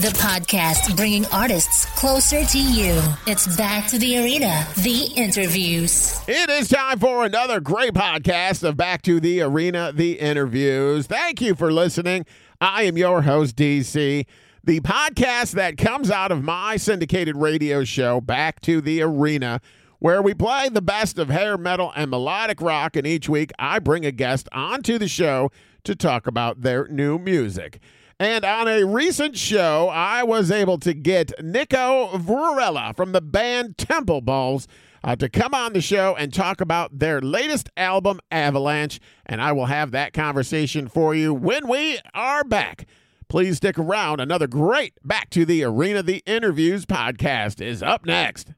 The podcast bringing artists closer to you. It's back to the arena, the interviews. It is time for another great podcast of Back to the Arena, the interviews. Thank you for listening. I am your host, DC. The podcast that comes out of my syndicated radio show, Back to the Arena, where we play the best of hair metal and melodic rock. And each week I bring a guest onto the show to talk about their new music. And on a recent show, I was able to get Niko Vorella from the band Temple Balls uh, to come on the show and talk about their latest album, Avalanche. And I will have that conversation for you when we are back. Please stick around. Another great Back to the Arena, the Interviews podcast is up next.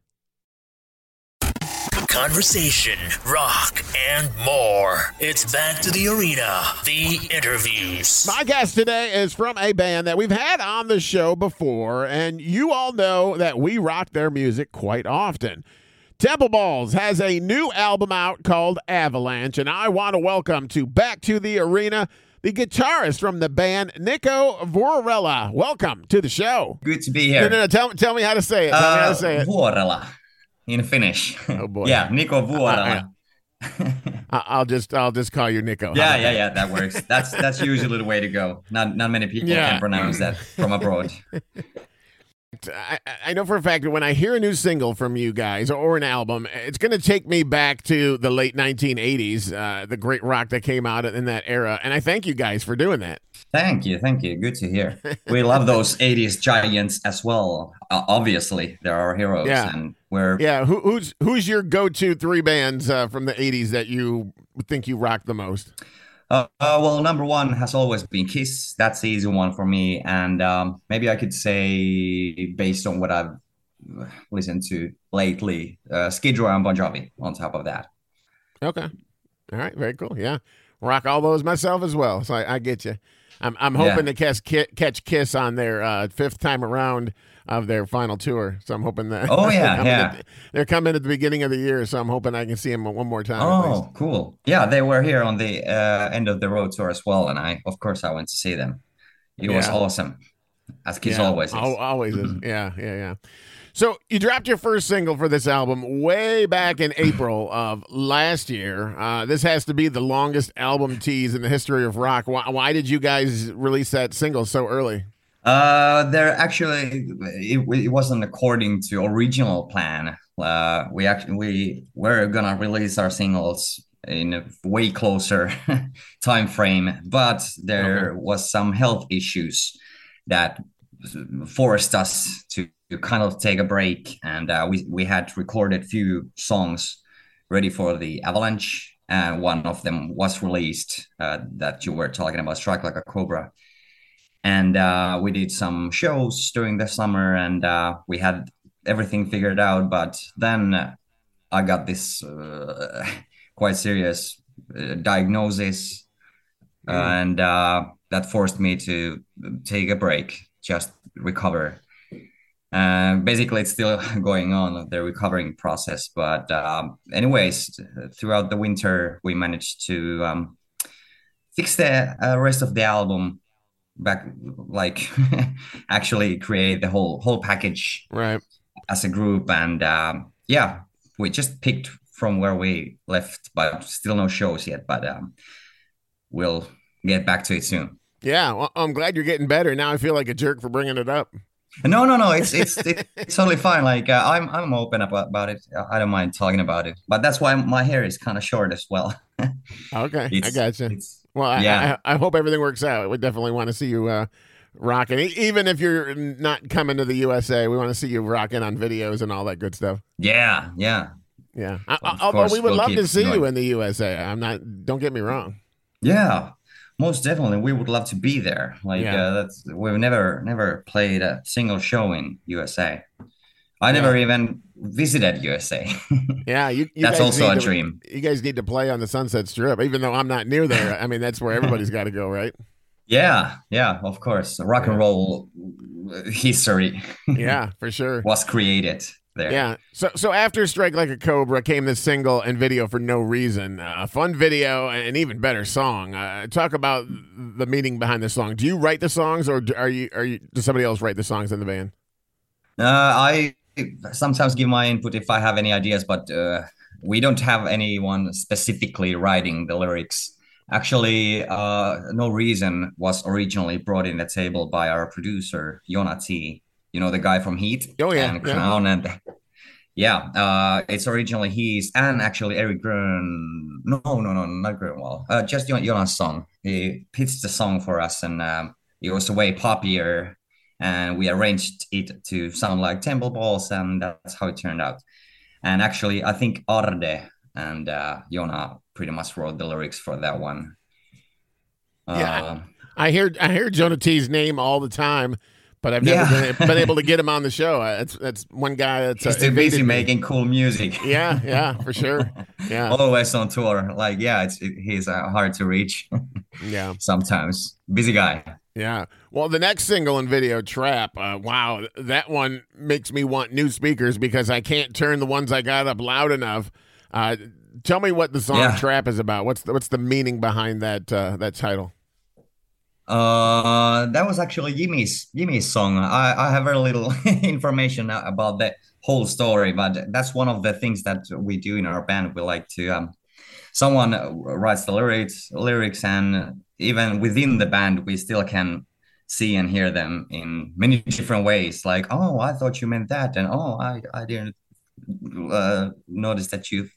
Conversation, rock, and more. It's back to the arena, the interviews. My guest today is from a band that we've had on the show before, and you all know that we rock their music quite often. Temple Balls has a new album out called Avalanche, and I want to welcome to Back to the Arena the guitarist from the band, Niko Vorella. Welcome to the show. Good to be here. No, no, no. Tell, tell me how to say it. Tell me how to uh, say it. Vuorela in Finnish. Oh, boy. yeah, Niko Vuorela. Uh, I- I'll just, I'll just call you Niko. Yeah, yeah, yeah. That works. That's that's usually the way to go. Not not many people Yeah. can pronounce that from abroad. I, I know for a fact that when I hear a new single from you guys or an album, it's going to take me back to the late 1980s, uh, the great rock that came out in that era. And I thank you guys for doing that. Thank you, thank you. Good to hear. We love those '80s giants as well. Uh, obviously, they're our heroes, Yeah. and we're Yeah, who, who's who's your go-to three bands uh, from the 80s that you think you rock the most? Uh, uh, well, number one has always been Kiss. That's the easy one for me. And um, maybe I could say, based on what I've listened to lately, uh, Skid Row and Bon Jovi on top of that. Okay. All right. Very cool. Yeah. Rock all those myself as well. So I, I get you. I'm, I'm hoping to catch, catch Kiss on their uh, fifth time around of their final tour. So I'm hoping that. Oh, yeah, they're coming yeah. at- they're coming at the beginning of the year. So I'm hoping I can see them one more time. Oh, cool. Yeah, they were here on the uh, end of the road tour as well. And I, of course, I went to see them. It was awesome, as Kiss Yeah, always is. always is. Yeah, yeah, yeah. So you dropped your first single for this album way back in April of last year. Uh, this has to be the longest album tease in the history of rock. Why, why did you guys release that single so early? Uh, there actually it, it wasn't according to original plan. Uh, we actually we were gonna release our singles in a way closer time frame, but there was some health issues that forced us to, to kind of take a break, and uh, we we had recorded few songs ready for the Avalanche, and one of them was released uh, that you were talking about, "Strike Like a Cobra." And uh, we did some shows during the summer and uh, we had everything figured out but then i got this uh, quite serious uh, diagnosis and uh, that forced me to take a break just recover. Uh, basically it's still going on the recovering process but um, anyways throughout the winter we managed to um, fix the uh, rest of the album back like actually create the whole whole package Right. as a group and um, yeah we just picked from where we left but still no shows yet but um, we'll get back to it soon Yeah, well, I'm glad you're getting better. Now I feel like a jerk for bringing it up. No, no, no. It's it's it's totally fine. Like uh, I'm I'm open about, about it. I don't mind talking about it. But that's why my hair is kind of short as well. okay, It's- I got you. it's- Well, I, yeah. I, I hope everything works out. We definitely want to see you uh, rocking, even if you're not coming to the USA. We want to see you rocking on videos and all that good stuff. Yeah, yeah, Yeah, I, although we would we'll love to see you in the USA. I'm not. Don't get me wrong. yeah. Most definitely, we would love to be there. Like Yeah. uh, that's we've never never played a single show in USA. I never even visited USA. Yeah, you. you That's also a to- dream. You guys need to play on the Sunset Strip, even though I'm not near there. I mean, that's where everybody's got to go, right? Yeah, yeah, of course. Rock and roll history Yeah, for sure. was created there. Yeah. So so after Strike Like a Cobra came this single and video for no reason. Uh, a fun video and an even better song. Uh, talk about the meaning behind the song. Do you write the songs or are you are you does somebody else write the songs in the band? Uh, I sometimes give my input if I have any ideas, but uh, we don't have anyone specifically writing the lyrics. Actually, uh, No Reason was originally brought in the table by our producer, Jona Tee. You know, the guy from Heat Oh, yeah, and yeah. Crowne. And yeah, uh, it's originally his and actually Eric Grön. No, no, no, not Grönwall. Uh, just Jonas' song. He pitched the song for us and um, it was way poppier and we arranged it to sound like temple balls and that's how it turned out and actually i think arde and uh Jona pretty much wrote the lyrics for that one Yeah. Uh, I hear I hear Jona Tee's name all the time, but I've never Yeah. been, been able to get him on the show. Uh, That's that's one guy that's uh, too busy making cool music Yeah, yeah, for sure. Yeah, always on tour like yeah it's it, he's uh, hard to reach yeah. sometimes busy guy Yeah. Well, the next single and video, Trap, uh, wow, that one makes me want new speakers because I can't turn the ones I got up loud enough. Uh, tell me what the song Yeah. Trap is about. What's the, what's the meaning behind that uh, that title? Uh, that was actually Jimi's Jimi's song. I, I have very little information about the whole story, but that's one of the things that we do in our band. We like to um, someone writes the lyrics, lyrics, and even within the band, we still can see and hear them in many different ways. Like, oh, I thought you meant that, and oh, I I didn't uh, notice that you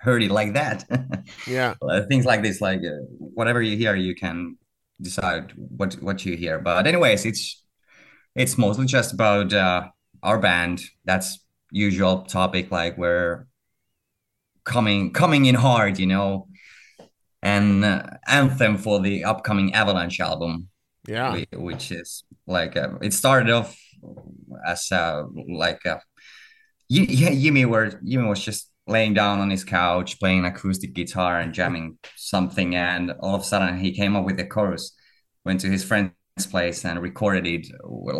heard it like that. Yeah. uh, things like this like uh, whatever you hear you can decide what what you hear but anyways it's it's mostly just about uh, our band that's usual topic like we're coming coming in hard you know and uh, anthem for the upcoming avalanche album Yeah. which is like uh, it started off as uh, like uh, Y- yeah, Jimi was just laying down on his couch playing acoustic guitar and jamming something, and all of a sudden he came up with the chorus. Went to his friend's place and recorded it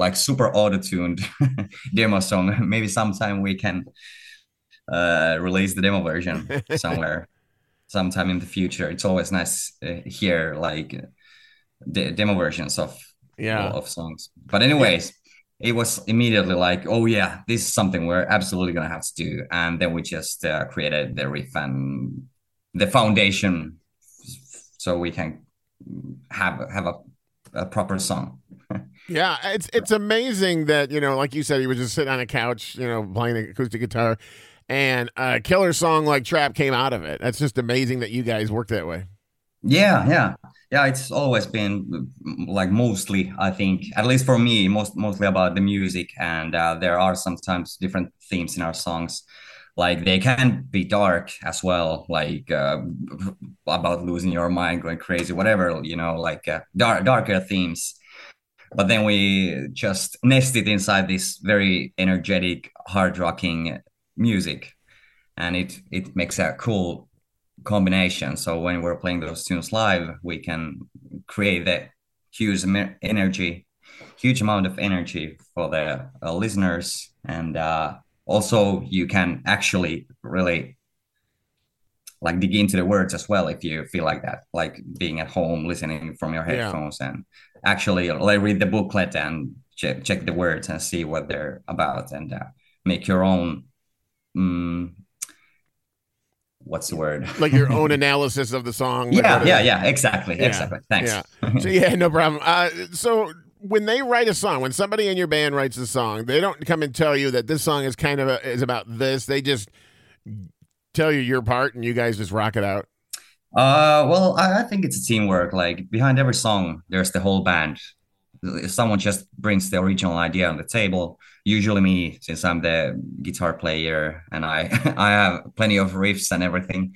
like super auto-tuned demo song. Maybe sometime we can uh, release the demo version somewhere, sometime in the future. It's always nice to hear like the demo versions of Yeah. of songs. But anyways, it was immediately like, oh yeah, this is something we're absolutely gonna have to do. And then we just uh, created the riff and the foundation, so we can have have a, a proper song. Yeah, it's it's amazing that you know, like you said, he was just sitting on a couch, you know, playing acoustic guitar, and a killer song like Trap came out of it. That's just amazing that you guys work that way. Yeah, yeah, yeah. It's always been like mostly, I think, at least for me, most mostly about the music. And uh, there are sometimes different themes in our songs. Like they can be dark as well, like uh, about losing your mind, going crazy, whatever, you know, like uh, dark, darker themes. But then we just nest it inside this very energetic, hard rocking music, and it it makes a cool combination. So when we're playing those tunes live, we can create that huge energy, huge amount of energy for the uh, listeners, and uh, also you can actually really like dig into the words as well if you feel like that, like being at home listening from your Yeah. headphones and actually like read the booklet and check check the words and see what they're about and uh, make your own. Mm what's the word? like your own analysis of the song. yeah, yeah, yeah. Exactly, Yeah, exactly. Thanks. Yeah. So yeah, no problem. Uh, so when they write a song, when somebody in your band writes a song, they don't come and tell you that this song is kind of a, is about this. They just tell you your part, and you guys just rock it out. Uh, well, I, I think it's a teamwork. Like behind every song, there's the whole band. If someone just brings the original idea on the table, usually me, since I'm the guitar player and I I have plenty of riffs and everything.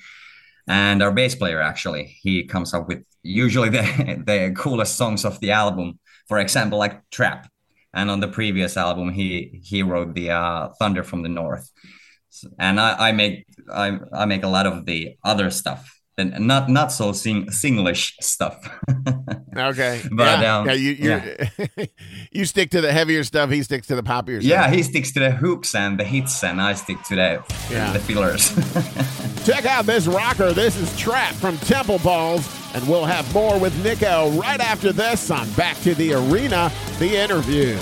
And our bass player actually, he comes up with usually the the coolest songs of the album. For example, like Trap. And on the previous album, he he wrote the uh, Thunder from the North. And I, I make I, I make a lot of the other stuff and not not so sing singlish stuff. Okay, But, yeah, um, yeah, you you you stick to the heavier stuff. He sticks to the poppier stuff. yeah, he sticks to the hooks and the hits, and I stick to the Yeah. the fillers. Check out this rocker. This is Trap from Temple Balls, and we'll have more with Niko right after this on Back to the Arena, the interview.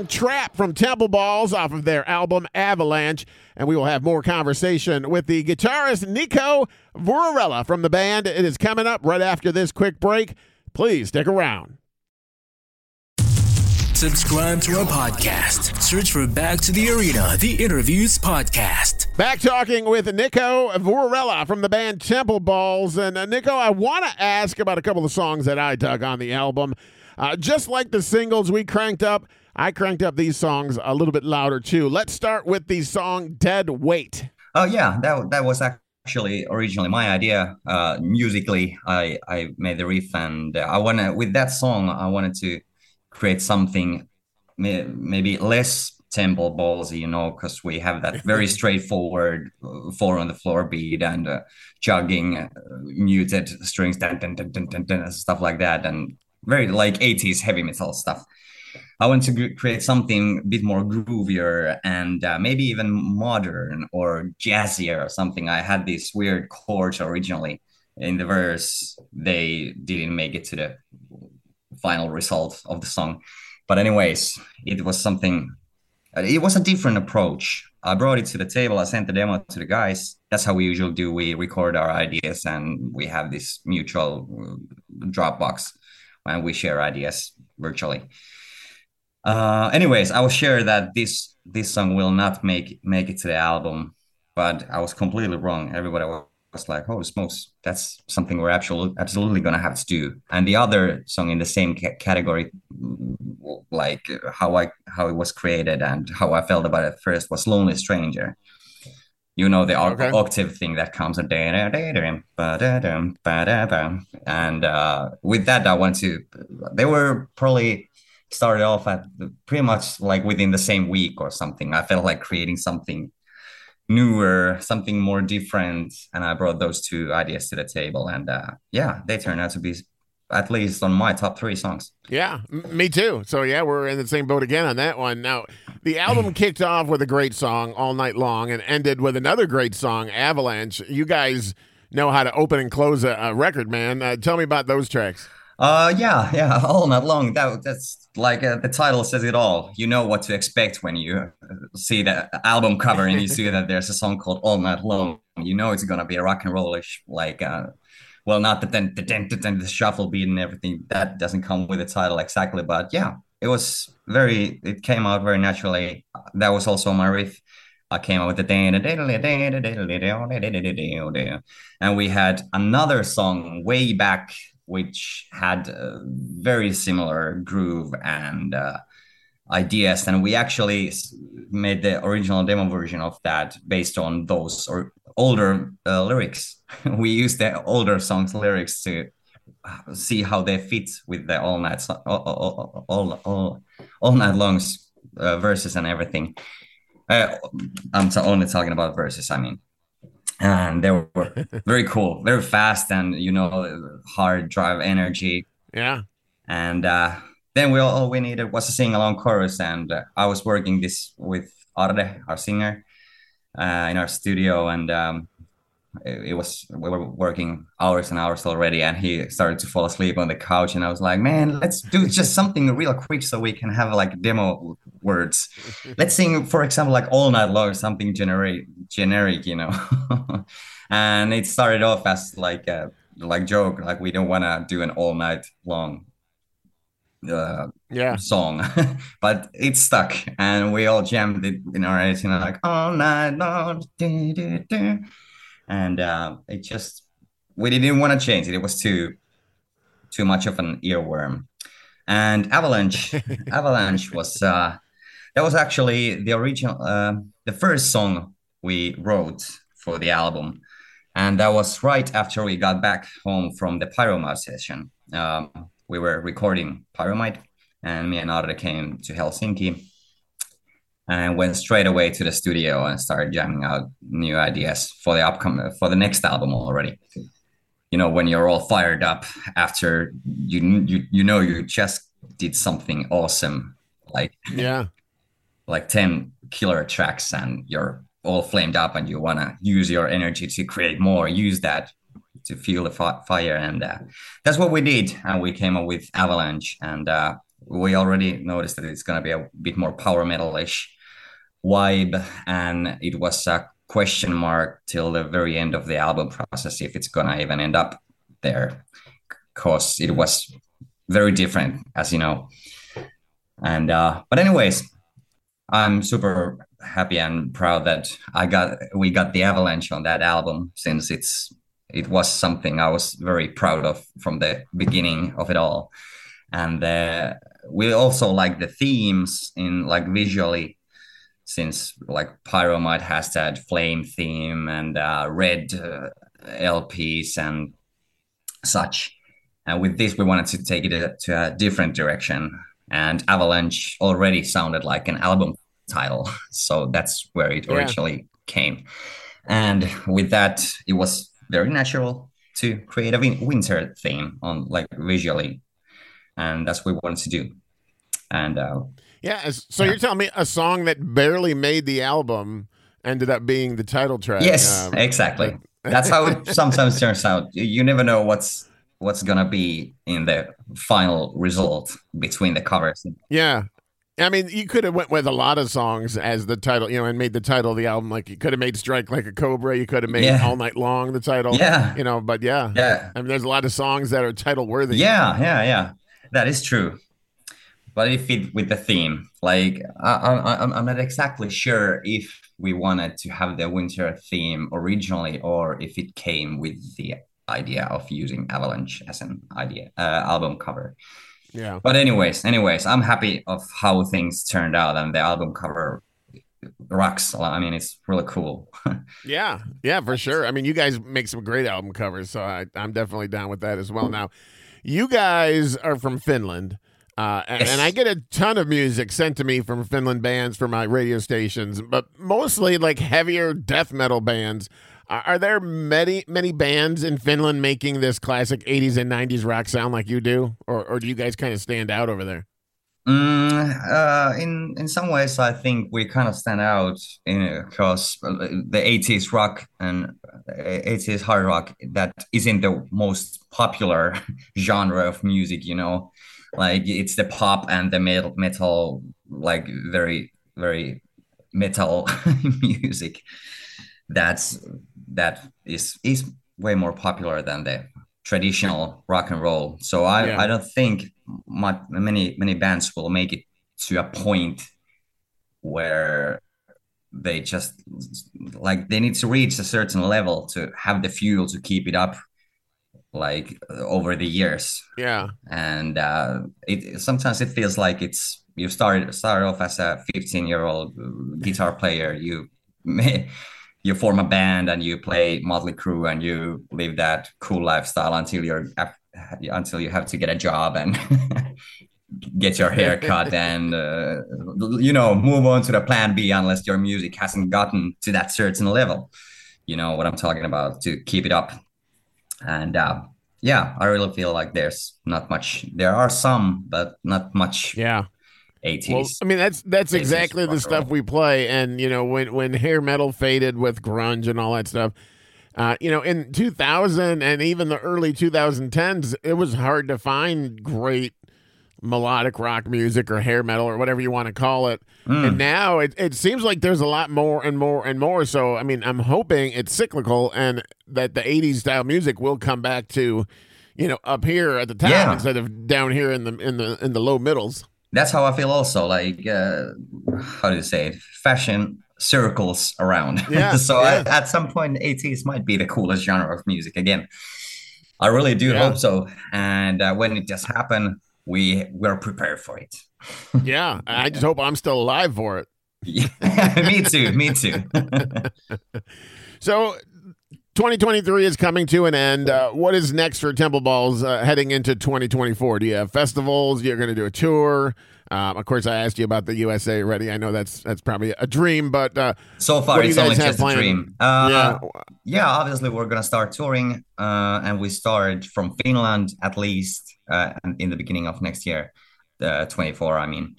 Song Trap from Temple Balls off of their album Avalanche. And we will have more conversation with the guitarist Niko Vorarella from the band. It is coming up right after this quick break. Please stick around. Subscribe to our podcast. Search for Back to the Arena, the Interviews Podcast. Back talking with Niko Vorella from the band Temple Balls. And uh, Niko, I want to ask about a couple of songs that I dug on the album. Uh, just like the singles we cranked up, I cranked up these songs a little bit louder too. Let's start with the song Dead Weight. Oh yeah, that that was actually originally my idea. Uh, musically, I I made the riff, and I wanna with that song, I wanted to create something may, maybe less temple ballsy, you know, because we have that very straightforward uh, four on the floor beat and uh, chugging uh, muted strings, dun, dun, dun, stuff like that, and very like 80s heavy metal stuff. I want to create something a bit more groovier and uh, maybe even modern or jazzier or something. I had these weird chords originally in the verse. They didn't make it to the final result of the song. But anyways, it was something. uh, It was a different approach. I brought it to the table. I sent the demo to the guys. That's how we usually do. We record our ideas and we have this mutual uh, Dropbox and we share ideas virtually. Uh, anyways, I will share that this this song will not make make it to the album, but I was completely wrong. Everybody was like, "Oh, smokes! That's something we're absolutely absolutely gonna have to do." And the other song in the same ca- category, like how I how it was created and how I felt about it first, was "Lonely Stranger." You know the Okay. octave thing that comes a and uh, with that I want to. They were probably started off at the, pretty much like within the same week or something. I felt like creating something newer, something more different, and I brought those two ideas to the table, and uh, yeah, they turned out to be at least on my top three songs. Yeah, m- me too. So yeah, we're in the same boat again on that one. Now, the album kicked off with a great song all night long and ended with another great song, Avalanche. You guys know how to open and close a, a record, man. Uh, tell me about those tracks. Uh, yeah, yeah, all night long. That that's like uh, the title says it all. You know what to expect when you uh, see the album cover and you see that there's a song called All Night Long. You know it's gonna be a rock and rollish, like uh, well, not the then the then the, shuffle beat and everything. That doesn't come with the title exactly, but yeah, it was very. It came out very naturally. That was also my riff. I came out with the and we had another song way back which had a very similar groove and uh, ideas. And we actually made the original demo version of that based on those or older uh, lyrics. We used the older songs lyrics to uh, see how they fit with the all night all, all, all, all, all night longs uh, verses and everything. Uh, i'm only talking about verses i mean and they were very cool. Very fast and you know hard drive energy. Yeah, and uh, then we all, all we needed was a sing along chorus and uh, i was working this with arde our singer uh, in our studio and um, it, it was we were working hours and hours already and he started to fall asleep on the couch and i was like man let's do just something real quick so we can have like demo words. Let's sing for example like all night long something generic generic you know and it started off as like a like joke like we don't want to do an all night long uh, yeah. song but it stuck and we all jammed it in our heads you know like all night long do, do, do. and uh, it just we didn't want to change it it was too too much of an earworm and avalanche avalanche was uh that was actually the original uh, the first song we wrote for the album. And that was right after we got back home from the pyromide session. Um, we were recording pyromide and me and Arde came to helsinki and went straight away to the studio and started jamming out new ideas for the upcoming for the next album already. You know when you're all fired up after you you you know you just did something awesome like Yeah. like 10 killer tracks and you're all flamed up and you want to use your energy to create more use that to fuel the fi- fire. And uh, that's what we did. And we came up with avalanche. And uh, we already noticed that it's going to be a bit more power metalish vibe. And it was a question mark till the very end of the album process if it's going to even end up there. Because it was very different as you know. And uh, but anyways, I'm super happy and proud that I got we got the Avalanche on that album since it's it was something I was very proud of from the beginning of it all. And uh, we also like the themes in like visually since like Pyromide has that flame theme and uh, red uh, LPs and such. And with this, we wanted to take it to a different direction. And Avalanche already sounded like an album title. So that's where it Yeah. originally came. And with that, it was very natural to create a win- winter theme on like visually. And that's what we wanted to do. And uh, Yeah. So you're telling me a song that barely made the album ended up being the title track? Yes, Um, exactly. That's how it sometimes turns out. You, you never know what's what's gonna be in the final result between the covers. Yeah. I mean, you could have went with a lot of songs as the title, you know, and made the title of the album. Like you could have made "Strike Like a Cobra." You could have made Yeah. "All Night Long" the title. Yeah. You know, but yeah, Yeah, I mean, there's a lot of songs that are title worthy. yeah, yeah, yeah. That is true. But if it fit with the theme. Like I, I'm not exactly sure if we wanted to have the winter theme originally, or if it came with the idea of using Avalanche as an idea uh, album cover. Yeah. But anyways, anyways, I'm happy of how things turned out, and the album cover rocks. I mean, it's really cool. Yeah, yeah, for sure. I mean, you guys make some great album covers, so I, I'm definitely down with that as well. Now, you guys are from Finland, uh, and, Yes. and I get a ton of music sent to me from Finland bands for my radio stations, but mostly like heavier death metal bands. Are, there many many bands in Finland making this classic 80s and 90s rock sound like you do, or or do you guys kind of stand out over there? Mm, uh, in in some ways, I think we kind of stand out because the 80s rock and uh, 80s hard rock that isn't the most popular genre of music. You know, like it's the pop and the metal, metal like very very metal music. That's that is is way more popular than the traditional rock and roll. So I, Yeah. I don't think my, many many bands will make it to a point where they just like they need to reach a certain level to have the fuel to keep it up like over the years Yeah, and uh, it sometimes it feels like it's you started started off as a 15 year old guitar player you may you form a band and you play Motley Crue and you live that cool lifestyle until you're until you have to get a job and get your hair cut and uh, you know move on to the plan B unless your music hasn't gotten to that certain level you know what I'm talking about to keep it up and uh, yeah I really feel like there's not much there are some but not much yeah. 80s Well, I mean that's that's exactly the stuff we play, and you know when when hair metal faded with grunge and all that stuff, uh, you know in 2000 and even the early 2010s, it was hard to find great melodic rock music or hair metal or whatever you want to call it. Mm. And now it it seems like there's a lot more and more and more. So I mean, I'm hoping it's cyclical and that the 80s style music will come back to. You know, up here at the top Yeah. instead of down here in the in the in the low middles. That's how I feel also. Like, uh, how do you say it? Fashion circles around. Yeah, so yeah. At, at some point, 80s might be the coolest genre of music again. I really do Yeah. hope so. And uh, when it does happen, we we're prepared for it. Yeah, I just hope I'm still alive for it. me too. Me too. So, 2023 is coming to an end. Uh, what is next for Temple Balls uh, heading into 2024? Do you have festivals? You're going to do a tour. Um, of course, I asked you about the USA already. I know that's that's probably a dream, but uh, so far, What do you it's only just a dream. Uh, yeah, yeah obviously we're gonna start touring uh, and we start from finland at least uh, in the beginning of next year the 24 i mean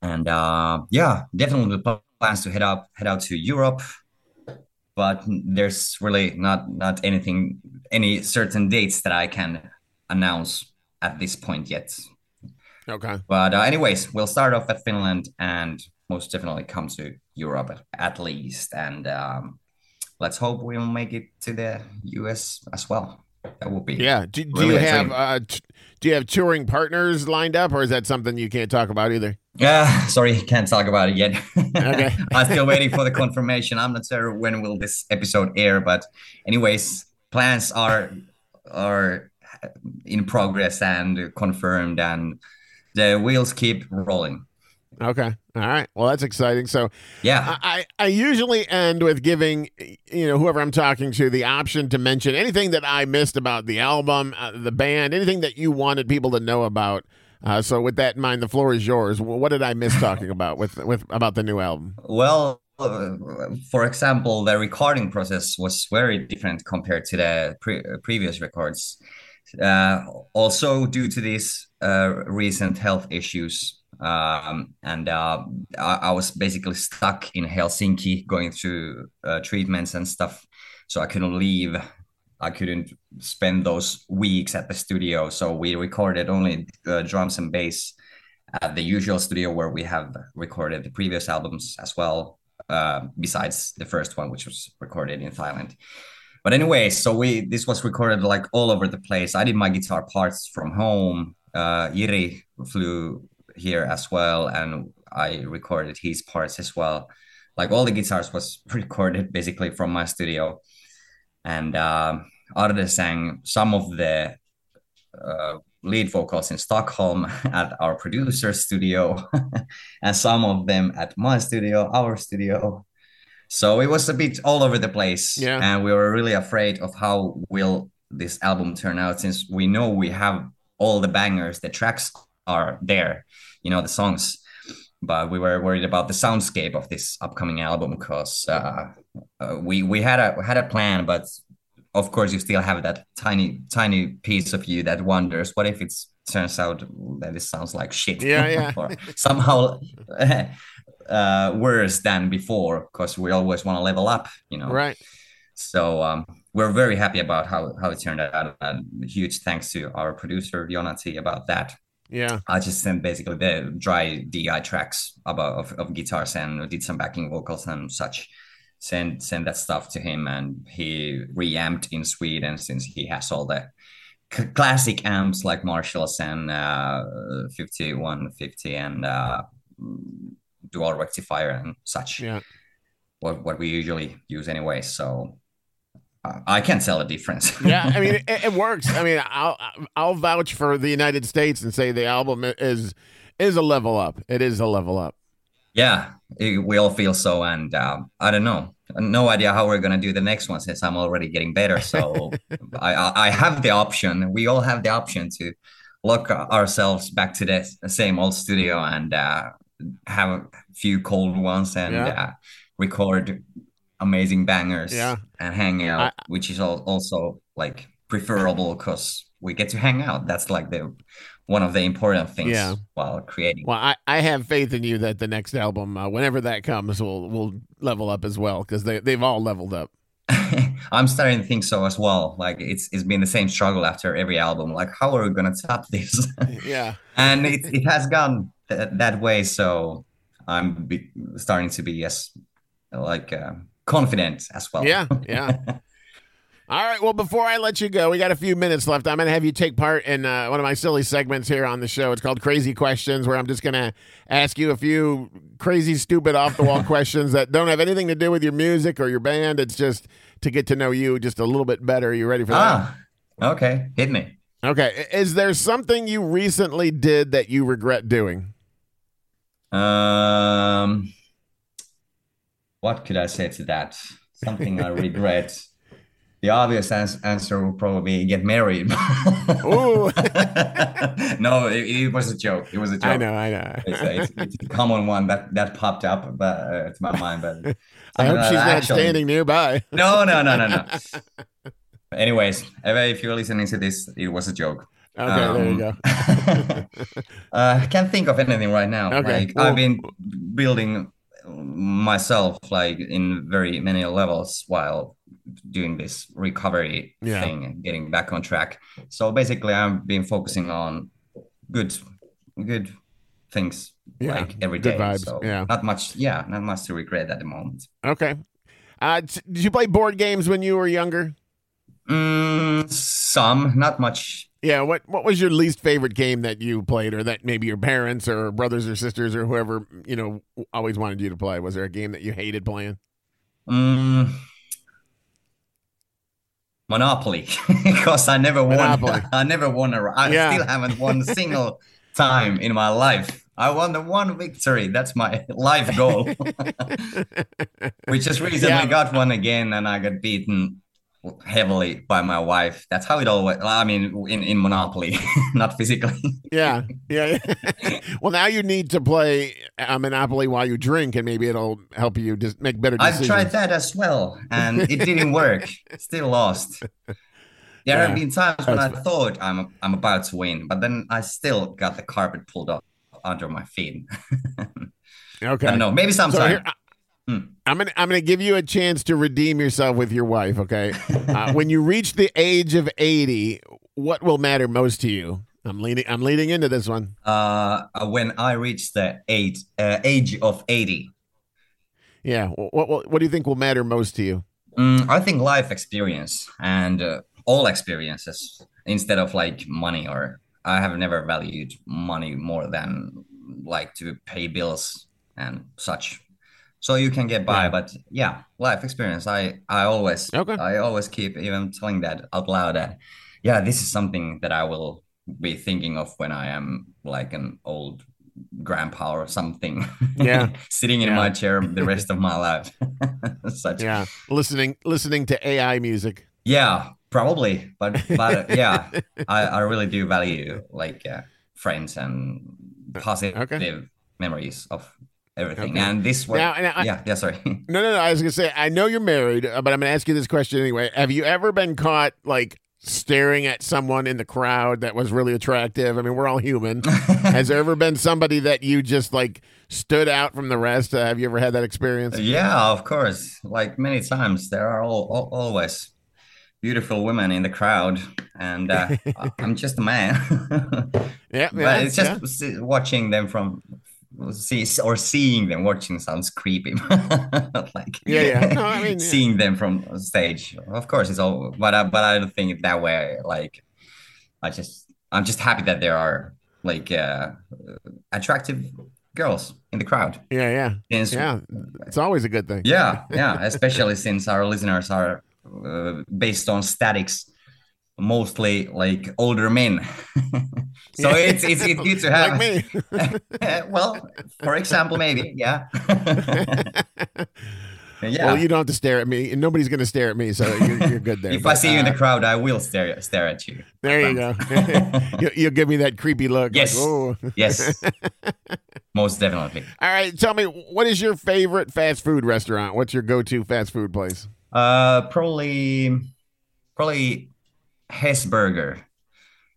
and uh, yeah definitely plans to head up head out to europe but there's really not not anything any certain dates that i can announce at this point yet. Okay. but uh, anyways we'll start off at finland and most definitely come to europe at, at least. And um, let's hope we'll make it to the us as well that would be Yeah. Do, do Really you have uh, t- do you have touring partners lined up, or is that something you can't talk about either? Yeah, sorry, can't talk about it yet. Okay. I'm still waiting for the confirmation. I'm not sure when will this episode air, but anyways, plans are are in progress and confirmed, and the wheels keep rolling. Okay. All right. Well, that's exciting. So Yeah, I, I usually end with giving you know whoever I'm talking to the option to mention anything that I missed about the album, uh, the band, anything that you wanted people to know about. Uh, so with that in mind, the floor is yours. What did I miss talking about with with about the new album? Well, uh, for example, the recording process was very different compared to the pre- previous records. Uh, also, due to these uh, recent health issues, um, and uh, I, I was basically stuck in Helsinki going through uh, treatments and stuff, so I couldn't leave. I couldn't spend those weeks at the studio, so we recorded only uh, drums and bass at the usual studio where we have recorded the previous albums as well, uh, besides the first one, which was recorded in Thailand. But anyway, so we this was recorded like all over the place. I did my guitar parts from home. Uh, Jiri flew here as well, and I recorded his parts as well. Like all the guitars was recorded basically from my studio, and um, Arde sang some of the uh, lead vocals in Stockholm at our producer studio, and some of them at my studio, our studio. So it was a bit all over the place, Yeah. and we were really afraid of how will this album turn out, since we know we have all the bangers, the tracks are there, you know, the songs. But we were worried about the soundscape of this upcoming album because uh, uh, we we had a had a plan, but of course you still have that tiny tiny piece of you that wonders what if it turns out that it sounds like shit Yeah, yeah. or somehow uh, worse than before because we always want to level up you know Right. so um, we're very happy about how, how it turned out and huge thanks to our producer Jona Tee about that Yeah. I just sent basically the dry DI tracks about of, of guitars and did some backing vocals and such. Send send that stuff to him, and he reamped in Sweden since he has all the c- classic amps like Marshalls and uh, 5150 and uh, dual rectifier and such. Yeah. What what we usually use anyway. So I can't tell a difference. Yeah. I mean, it, it works. I mean, I'll I'll vouch for the United States and say the album is is a level up. It is a level up. Yeah, it- we all feel so, and um, I don't know, no idea how we're gonna do the next one since I'm already getting better. So I, I have the option. We all have the option to lock ourselves back to the same old studio and uh, have a few cold ones and Yeah. uh, record amazing bangers Yeah. and hang out, I- which is al- also like preferable because we get to hang out. That's like the one of the important things Yeah. while creating. Well, I, I have faith in you that the next album, uh, whenever that comes, will will level up as well because they they've all leveled up. I'm starting to think so as well. Like it's it's been the same struggle after every album. Like how are we gonna top this? Yeah. and it it has gone th- that way. So I'm be- starting to be yes, like uh, confident as well. Yeah, yeah. All right. Well, before I let you go, we got a few minutes left. I'm going to have you take part in uh, one of my silly segments here on the show. It's called Crazy Questions, where I'm just going to ask you a few crazy, stupid, off the wall questions that don't have anything to do with your music or your band. It's just to get to know you just a little bit better. Are You ready for that? ah, okay, hit me. Okay. Is there something you recently did that you regret doing? Um, what could I say to that? Something I regret. The obvious ans- answer will probably be get married. No, it, it was a joke. It was a joke. I know, I know. It's a, it's, it's a common one that that popped up but, uh, to my mind. But I hope Uh, she's not actually- standing nearby. No, no, no, no, no. Anyways, if you're listening to this, it was a joke. Okay, there you Um, go. uh, I can't think of anything right now. Okay, Like well- I've been building myself like in very many levels while doing this recovery Yeah. thing and getting back on track. So basically I've been focusing on good good things Yeah, like every day. vibes, So yeah. not much yeah, not much to regret at the moment. Okay. Uh, did you play board games when you were younger? Mm, some, not much. Yeah, what what was your least favorite game that you played, or that maybe your parents or brothers or sisters or whoever you know always wanted you to play? Was there a game that you hated playing? Mm, Monopoly, because I never won. Monopoly. I never won a. I Yeah. still haven't won a single time in my life. I won the one victory. That's my life goal. we just recently Yeah. got one again, and I got beaten heavily by my wife. That's how it all always. I mean, in in Monopoly, not physically. Yeah, yeah. yeah. well, now you need to play uh, Monopoly while you drink, and maybe it'll help you just make better decisions. I've tried that as well, and it didn't work. Still lost. There Yeah. have been times when I thought I'm I'm about to win, but then I still got the carpet pulled up under my feet. Okay. I don't know. Maybe So sometime. here, I- I'm gonna I'm gonna give you a chance to redeem yourself with your wife. Okay, uh, when you reach the age of 80, what will matter most to you? I'm leading I'm leading into this one. uh, when I reach the eight uh, age of eighty, Yeah. What, what what do you think will matter most to you? mm, I think life experience and uh, all experiences instead of like money or I have never valued money more than like to pay bills and such. So you can get by, but yeah, life experience. I I always Okay. I always keep even telling that out loud that yeah, this is something that I will be thinking of when I am like an old grandpa or something. Yeah. sitting in Yeah. my chair the rest of my life. Such Yeah. Listening listening to AI music. yeah, probably, but but uh, yeah, I, I really do value like uh, friends and positive memories of everything. Okay. And this one, Now- I- yeah, yeah, sorry. No, no, no. I was gonna say I know you're married, uh, but I'm gonna ask you this question anyway. Have you ever been caught like staring at someone in the crowd that was really attractive? I mean, we're all human. Has there ever been somebody that you just like stood out from the rest? Uh, have you ever had that experience? yeah, of course. Like many times, there are all, al always beautiful women in the crowd, and uh, I'm just a man. Yeah, yeah, but it's just see- watching them from see or seeing them watching sounds creepy like Yeah, yeah. No, I mean, yeah. seeing them from stage of course it's all but I, but I don't think it that way like I just I'm just happy that there are like uh, attractive girls in the crowd yeah, yeah, Since- yeah. It's always a good thing. yeah yeah especially since our listeners are uh, based on statics mostly like older men so Yeah. it's, it's it's good to have like me. well, for example, maybe, yeah. yeah. Well, you don't have to stare at me, and nobody's gonna stare at me, so you're, you're good there. if I But, see you in the uh, crowd, I will stare stare at you. there you go. you, you'll give me that creepy look. like, Yes. "Whoa." Yes, most definitely. All right, tell me, what is your favorite fast food restaurant? What's your go-to fast food place? Uh, probably, probably Hesburger.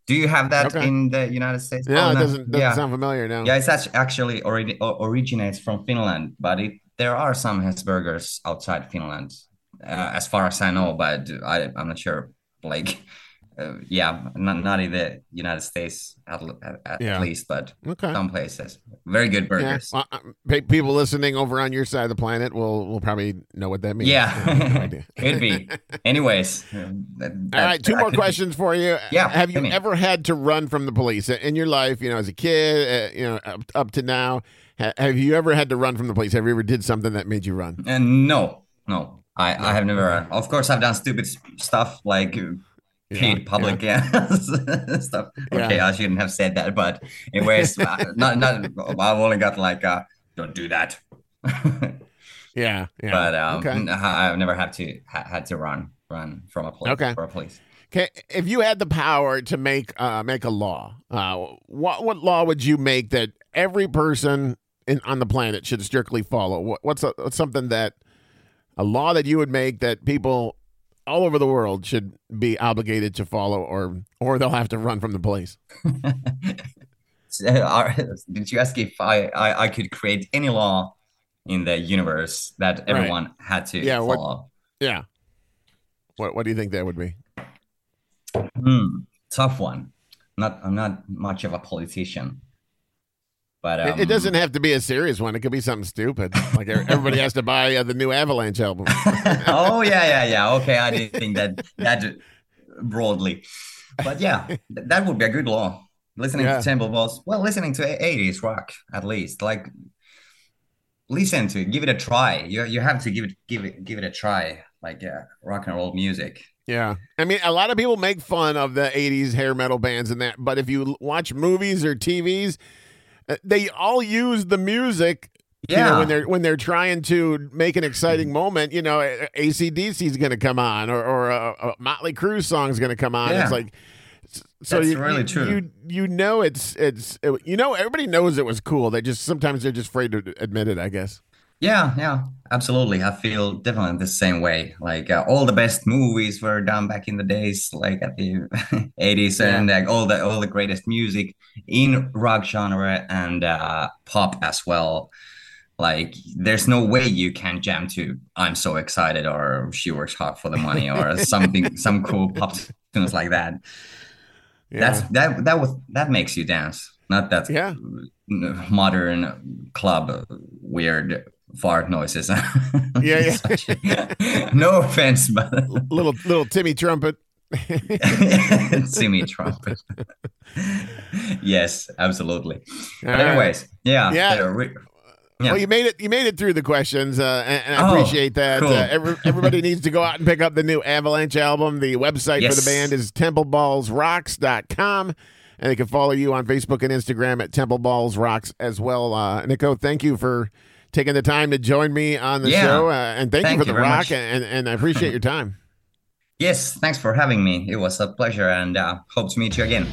Do you have that Okay. in the United States? No, Oh, it doesn't, doesn't yeah. sound familiar now. Yeah, it's actually already originates from Finland, but it, there are some Hesburgers outside Finland, uh, as far as I know. But I, I'm not sure. Like, uh, yeah, not not in the United States at, at, at Yeah. least, but Okay. some places. Very good Yeah. burgers. Well, uh, people listening over on your side of the planet will will probably know what that means. Yeah, no could be. Anyways, uh, that- All that- right, two more could be- questions for you. Yeah, Have you ever had to run from the police in your life? You know, as a kid, uh, you know, up, up to now, ha- have you ever had to run from the police? Have you ever did something that made you run? And no, no, I, I have never. uh, Of course, I've done stupid stuff like paid public yeah. stuff. Okay, I shouldn't have said that, but anyways, uh, not not. I've only got like, uh, don't do that. Yeah, yeah. but um, okay. I've never had to ha- had to run run from a police. Okay. For a police. Okay, if you had the power to make uh, make a law, uh, what what law would you make that every person in, on the planet should strictly follow? What, what's, a, what's something that a law that you would make that people all over the world should be obligated to follow, or or they'll have to run from the police? So, did you ask if I, I I could create any law in the universe that everyone had to Yeah, what- follow? Yeah. What what do you think that would be? Hmm, tough one. Not I'm not much of a politician, but um, it, doesn't have to be a serious one. It could be something stupid, like everybody has to buy uh, the new Avalanche album. oh yeah, yeah, yeah. Okay, I didn't think that that broadly. But yeah, th- that would be a good law. Listening Yeah. to Temple Balls, well, listening to 80s rock at least. Like, listen to it, give it a try. You you have to give it give it give it a try. Like uh, rock and roll music. Yeah. I mean, a lot of people make fun of the 80s hair metal bands and that, but if you watch movies or TVs, Uh, they all use the music. You know, Yeah. when they're when they're trying to make an exciting moment, you know, ACDC is going to come on, or, or a, a Motley Crue song is going to come on. Yeah. It's like, so That's you, really you, true. You you know it's it's you know everybody knows it was cool. They just sometimes they're just afraid to admit it. I guess. Yeah, yeah, absolutely. I feel definitely the same way. Like uh, all the best movies were done back in the days, like at the 80s, and like all the all the greatest music in rock genre and uh, pop as well. Like, there's no way you can jam to "I'm so excited" or "She works hard for the money" or something, some cool pop tunes like that. That's that that was that makes you dance, not that Yeah. modern club weird fart noises. Yeah, yeah. no offense, but little little Timmy trumpet. Timmy trumpet. yes, absolutely. But All right. anyways, yeah, Yeah. re- yeah. Well, you made it. You made it through the questions, uh, and, and I Oh, appreciate that. cool. Uh, every, everybody needs to go out and pick up the new Avalanche album. The website for the band is templeballsrocks.com. And they can follow you on Facebook and Instagram at Temple Balls Rocks as well. Uh, Niko, thank you for taking the time to join me on the Yeah. show. Uh, and thank, Thank you for the rock. And, and I appreciate your time. Yes, thanks for having me. It was a pleasure, and uh, hope to meet you again,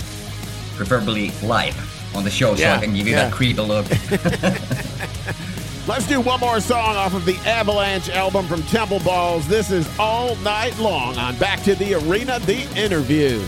preferably live on the show, so I can give you yeah. that creepy look. Let's do one more song off of the Avalanche album from Temple Balls. This is All Night Long on Back to the Arena, the interviews.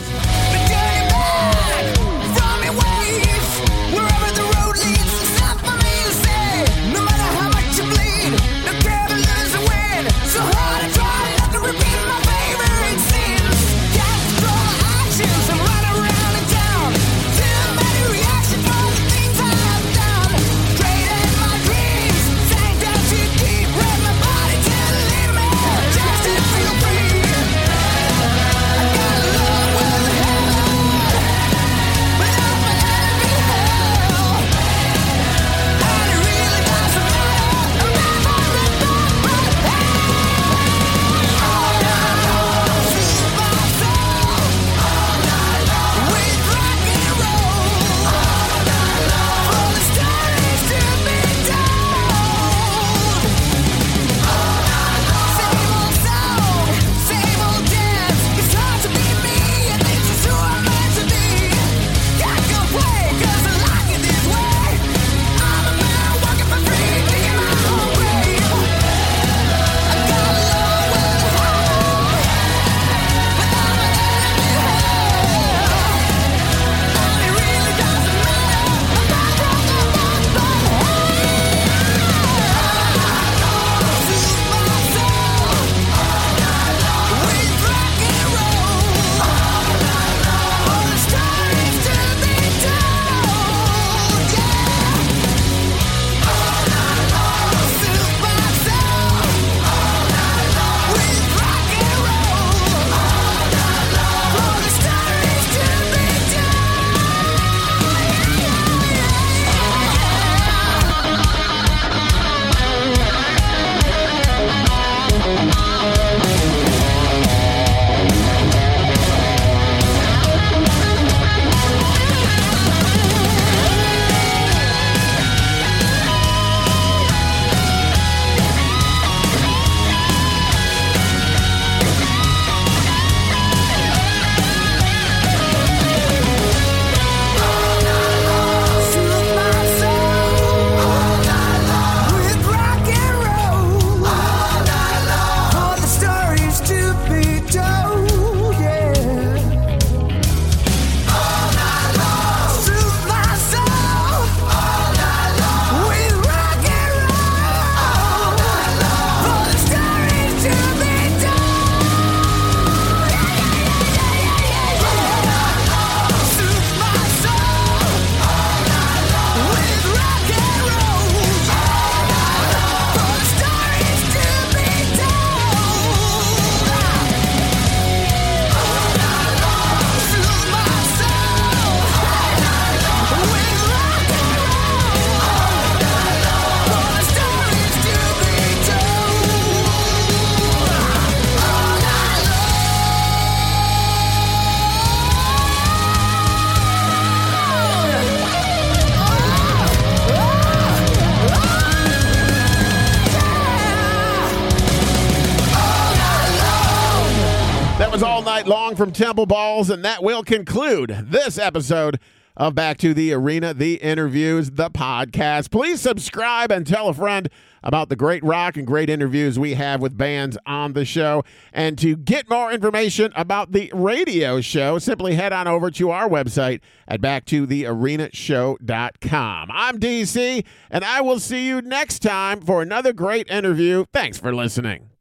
From Temple Balls, and that will conclude this episode of Back to the Arena, the interviews, the podcast. Please subscribe and tell a friend about the great rock and great interviews we have with bands on the show. And to get more information about the radio show, simply head on over to our website at backtothearenashow.com. I'm DC, and I will see you next time for another great interview. Thanks for listening.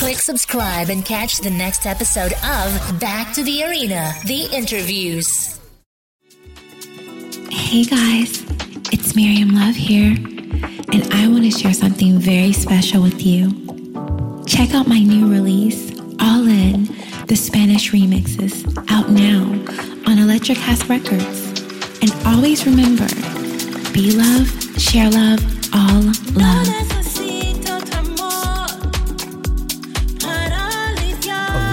Click subscribe and catch the next episode of Back to the Arena, the interviews. Hey guys, it's Miriam Love here, and I want to share something very special with you. Check out my new release, All In, the Spanish remixes, out now on Electric House Records. And always remember be love, share love, all love.